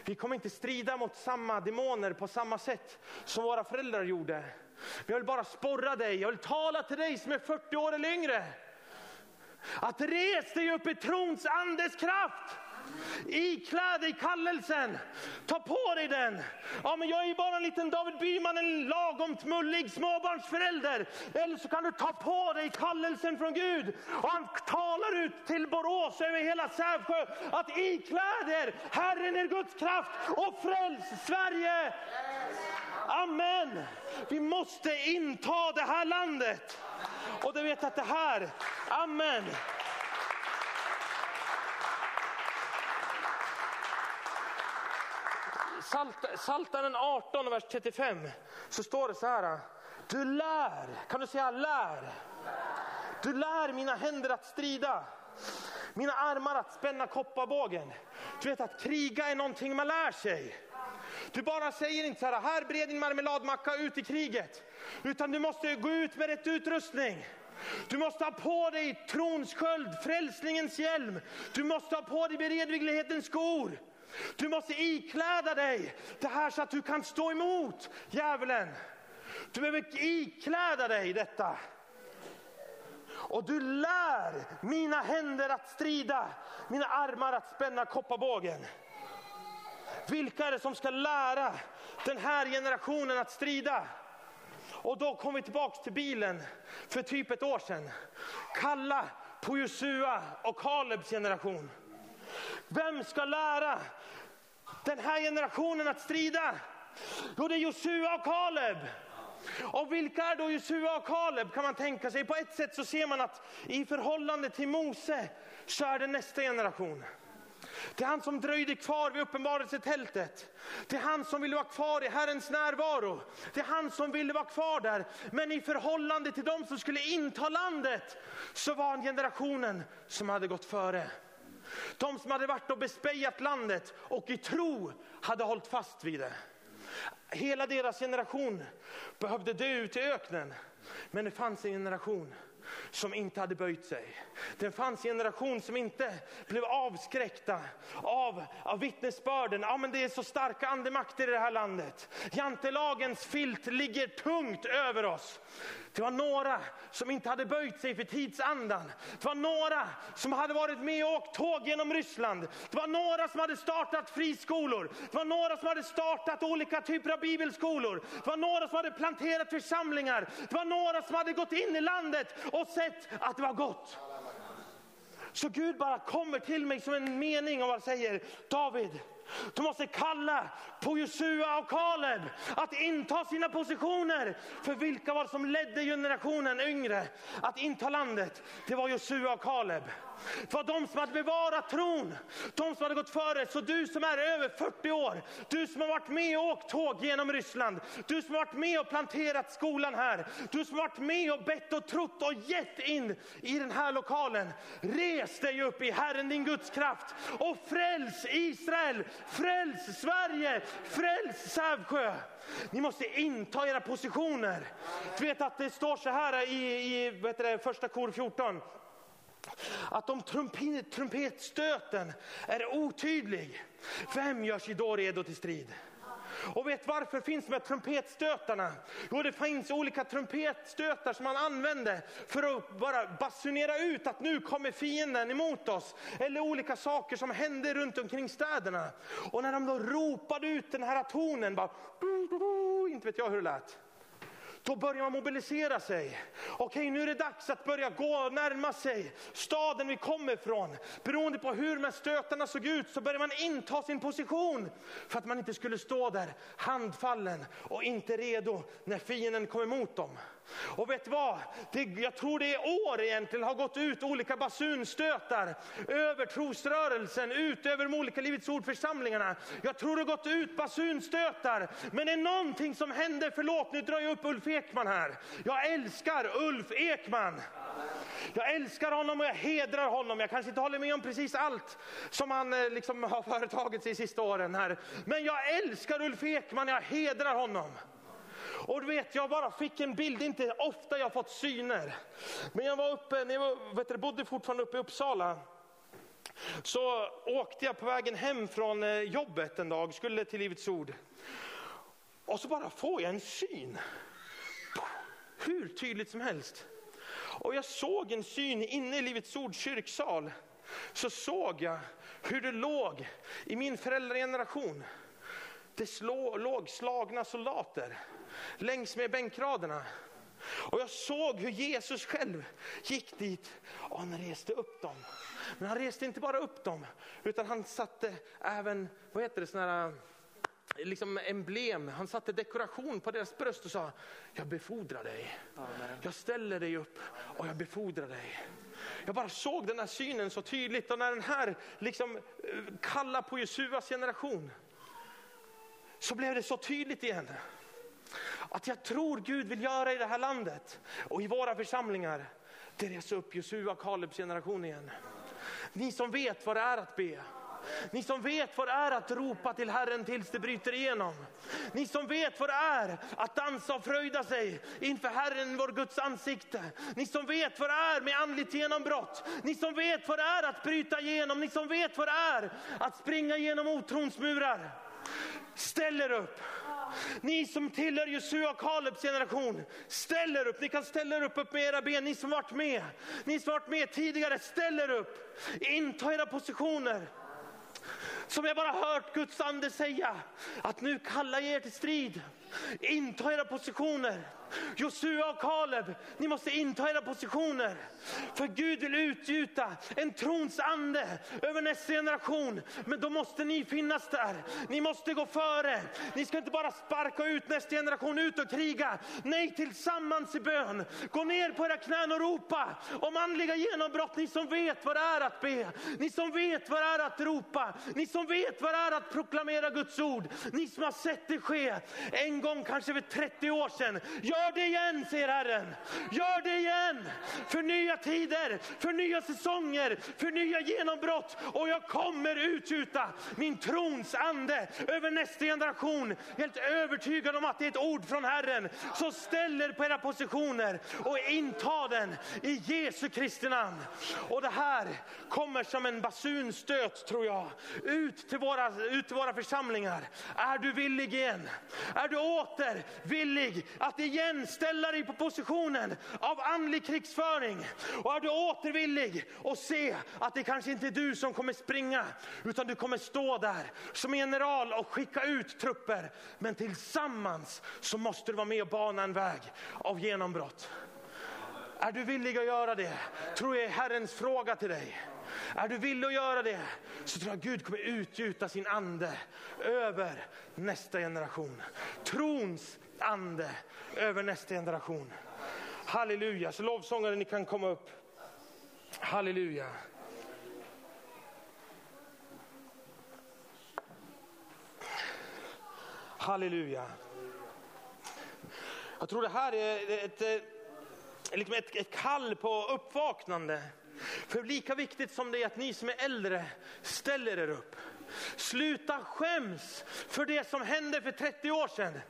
Vi kommer inte strida mot samma demoner på samma sätt som våra föräldrar gjorde. Men jag vill bara sporra dig, jag vill tala till dig som är 40 år eller yngre. Att res dig upp i trons andes kraft. Ikläd dig kallelsen. Ta på dig den. Ja, men jag är ju bara en liten David Byman, en lagomt mullig småbarnsförälder. Eller så kan du ta på dig kallelsen från Gud. Och han talar ut till Borås över hela Sävsjö att ikläd er Herren är Guds kraft och fräls Sverige. Amen. Vi måste inta det här landet. Och du vet att det här, amen. Salt, Saltaren 18, vers 35, så står det så här. Du lär, kan du säga lär? Du lär mina händer att strida, mina armar att spänna kopparbågen. Du vet att kriga är någonting man lär sig. Du bara säger inte så här, här bred din marmeladmacka ut i kriget. Utan du måste gå ut med rätt utrustning. Du måste ha på dig trons sköld, frälsningens hjälm. Du måste ha på dig beredvillighetens skor. Du måste ikläda dig det här så att du kan stå emot djävulen. Du behöver ikläda dig detta. Och du lär mina händer att strida, mina armar att spänna kopparbågen. Vilka är det som ska lära den här generationen att strida? Och då kom vi tillbaks till bilen för typ ett år sedan. Kalla på Josua och Kalebs generation. Vem ska lära den här generationen att strida? Jo, det är Josua och Kaleb. Och vilka är då Josua och Kaleb kan man tänka sig. På ett sätt så ser man att i förhållande till Mose så är det nästa generation. Det är han som dröjde kvar vid uppenbarelsetältet. Det är han som ville vara kvar i Herrens närvaro. Det är han som ville vara kvar där. Men i förhållande till dem som skulle inta landet så var han generationen som hade gått före. De som hade varit och bespejat landet och i tro hade hållit fast vid det. Hela deras generation behövde dö ut i öknen. Men det fanns en generation som inte hade böjt sig. Det fanns en generation som inte blev avskräckta av, av vittnesbörden. Ja, men det är så starka andemakter i det här landet. Jantelagens filt ligger tungt över oss. Det var några som inte hade böjt sig för tidsandan. Det var några som hade varit med och åkt tåg genom Ryssland. Det var några som hade startat friskolor. Det var några som hade startat olika typer av bibelskolor. Det var några som hade planterat församlingar. Det var några som hade gått in i landet och sett att det var gott. Så Gud bara kommer till mig som en mening och bara säger David, du måste kalla på Josua och Kaleb att inta sina positioner. För vilka var det som ledde generationen yngre att inta landet? Det var Josua och Kaleb. Det var de som hade bevarat tron, de som hade gått före. Så du som är över 40 år, du som har varit med och åkt tåg genom Ryssland, du som har varit med och planterat skolan här, du som har varit med och bett och trott och gett in i den här lokalen. Res dig upp i Herren din Guds kraft och fräls Israel, fräls Sverige, fräls Sävsjö. Ni måste inta era positioner. Du vet att det står så här i, i det, första kor 14 att om trumpet, trumpetstöten är otydlig, vem gör sig då redo till strid? Och vet varför finns de här trumpetstötarna? Jo, det finns olika trumpetstötar som man använde för att bara basunera ut att nu kommer fienden emot oss. Eller olika saker som hände runt omkring städerna. Och när de då ropade ut den här tonen, bara, inte vet jag hur det lät. Då börjar man mobilisera sig. Okej, nu är det dags att börja gå och närma sig staden vi kommer ifrån. Beroende på hur de här stötarna såg ut så börjar man inta sin position för att man inte skulle stå där handfallen och inte redo när fienden kom emot dem. Och vet du vad? Det, jag tror det är år egentligen har gått ut olika basunstötar över trosrörelsen, ut över de olika Livets ordförsamlingarna. Jag tror det har gått ut basunstötar. Men det är någonting som händer, förlåt nu drar jag upp Ulf Ekman här. Jag älskar Ulf Ekman. Jag älskar honom och jag hedrar honom. Jag kanske inte håller med om precis allt som han eh, liksom [laughs] har företagit sig de sista åren här. Men jag älskar Ulf Ekman, jag hedrar honom. Och du vet, jag bara fick en bild, det är inte ofta jag fått syner. Men jag var uppe, när jag vet du, bodde fortfarande uppe i Uppsala. Så åkte jag på vägen hem från eh, jobbet en dag, skulle till Livets Ord. Och så bara får jag en syn. Hur tydligt som helst. Och jag såg en syn inne i Livets Ords kyrksal. Så såg jag hur det låg i min föräldrageneration. Det slå, låg slagna soldater längs med bänkraderna. Och jag såg hur Jesus själv gick dit och han reste upp dem. Men han reste inte bara upp dem, utan han satte även, vad heter det, såna här, liksom emblem. Han satte dekoration på deras bröst och sa, jag befordrar dig. Jag ställer dig upp och jag befordrar dig. Jag bara såg den här synen så tydligt och när den här liksom eh, kallar på Jesuas generation så blev det så tydligt igen. Att jag tror Gud vill göra i det här landet och i våra församlingar, det reser upp Josua Kalebs generation igen. Ni som vet vad det är att be. Ni som vet vad det är att ropa till Herren tills det bryter igenom. Ni som vet vad det är att dansa och fröjda sig inför Herren, vår Guds ansikte. Ni som vet vad det är med andligt genombrott. Ni som vet vad det är att bryta igenom. Ni som vet vad det är att springa genom otrons murar. Ställer upp. Ni som tillhör Josua och Kalebs generation, ställ er upp. Ni kan ställa er upp, upp med era ben. Ni som varit med, ni som varit med tidigare, ställ er upp. Inta era positioner. som jag bara hört Guds ande säga att nu kallar jag er till strid. Inta era positioner. Josua och Kaleb, ni måste inta era positioner. För Gud vill utgjuta en trons ande över nästa generation. Men då måste ni finnas där. Ni måste gå före. Ni ska inte bara sparka ut nästa generation ut och kriga. Nej, tillsammans i bön. Gå ner på era knän och ropa om andliga genombrott. Ni som vet vad det är att be. Ni som vet vad det är att ropa. Ni som vet vad det är att proklamera Guds ord. Ni som har sett det ske en gång, kanske för 30 år sedan. Gör det igen, säger Herren. Gör det igen. För nya tider, för nya säsonger, för nya genombrott. Och jag kommer utgjuta min trons ande över nästa generation. Helt övertygad om att det är ett ord från Herren. Så ställ er på era positioner och inta den i Jesu Kristi namn. Och det här kommer som en basunstöt tror jag. Ut till våra, ut till våra församlingar. Är du villig igen? Är du åter villig att igen ställa dig på positionen av andlig krigsföring? Och är du återvillig och se att det kanske inte är du som kommer springa, utan du kommer stå där som general och skicka ut trupper. Men tillsammans så måste du vara med och bana en väg av genombrott. Är du villig att göra det? Tror jag är Herrens fråga till dig. Är du villig att göra det så tror jag Gud kommer utgjuta sin ande över nästa generation. Trons ande över nästa generation. Halleluja, så lovsångare ni kan komma upp. Halleluja. Halleluja. Jag tror det här är ett, ett, ett, ett kall på uppvaknande. För lika viktigt som det är att ni som är äldre ställer er upp. Sluta skäms för det som hände för 30 år sedan.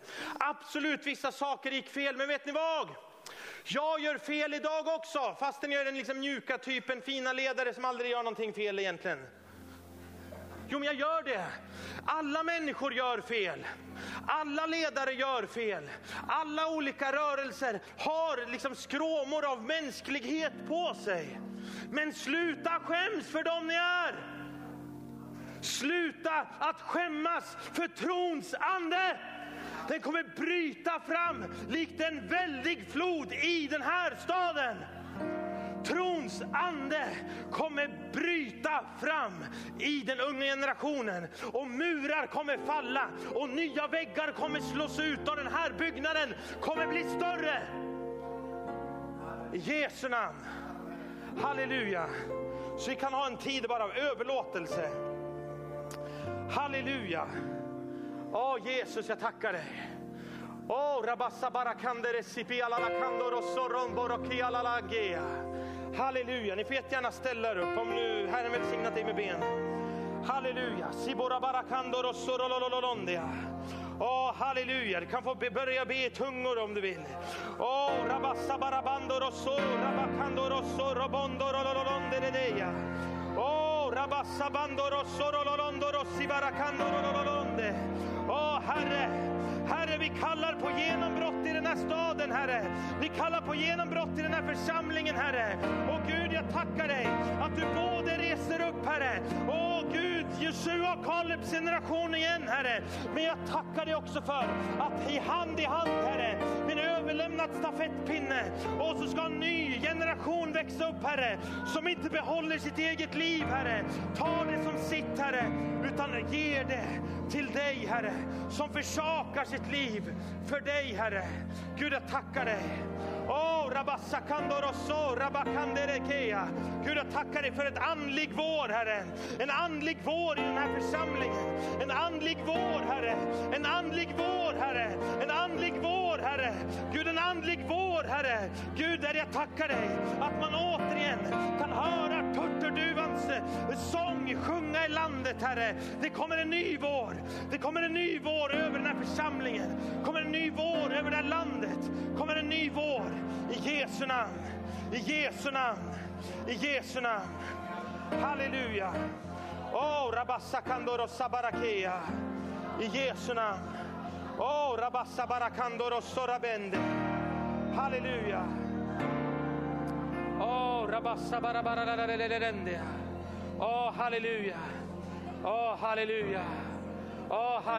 Absolut, vissa saker gick fel, men vet ni vad? Jag gör fel idag också, fastän jag är den liksom mjuka typen, fina ledare som aldrig gör någonting fel egentligen. Jo, men jag gör det. Alla människor gör fel. Alla ledare gör fel. Alla olika rörelser har liksom skråmor av mänsklighet på sig. Men sluta skäms för dem ni är. Sluta att skämmas för trons ande. Den kommer bryta fram likt en väldig flod i den här staden. Trons ande kommer bryta fram i den unga generationen och murar kommer falla och nya väggar kommer slås ut och den här byggnaden kommer bli större. I Jesu namn. Halleluja. Så vi kan ha en tid bara av överlåtelse. Halleluja. Åh oh, Jesus, jag tackar dig. Åh, rabassa barakandere sipi alalakandoro soromboroki alalagea. Halleluja, ni får jättegärna ställa er upp om nu Herren välsignat dig med ben. Halleluja, sibora barakandoro sorolololondia. Åh, oh, halleluja, du kan få börja be i tungor om du vill. Åh, oh, rabassa barabando rosso, rabakando rosso, robondo rololonde deia. Åh, rabassa bando rosso, kallar på genombrott i den här församlingen, Herre. Och Gud, jag tackar dig att du både reser upp, Herre. Åh Gud, Jeshua och Kalebs generation igen, Herre. Men jag tackar dig också för att i hand i hand, Herre, med en överlämnad stafettpinne. Och så ska en ny generation växa upp, Herre, som inte behåller sitt eget liv, Herre. Ta det som sitt, Herre, utan ger det till dig, Herre, som försakar sitt liv för dig, Herre. Gud, jag tackar dig. Rabakanderekea. Gud, jag tackar dig för ett andlig vår, Herre. En andlig vår i den här församlingen. En andlig vår, Herre. En andlig vår, Herre. En andlig vår, Gud, en andlig vår, Herre. Gud, där jag tackar dig att man återigen kan höra turturduvans eh, sång sjunga i landet, Herre. Det kommer en ny vår. Det kommer en ny vår över den här församlingen. Det kommer en ny vår över det här landet. Det kommer en ny vår. I Jesu namn. I Jesu namn. I Jesu namn. Halleluja. Oh, rabassa kandoro sabarakea. I Jesu namn. Åh, oh, rabassa barakandoro sorabende. Halleluja. Åh, oh, rabassa barabarararararende. Åh, oh, halleluja. Åh, oh, halleluja. Oh,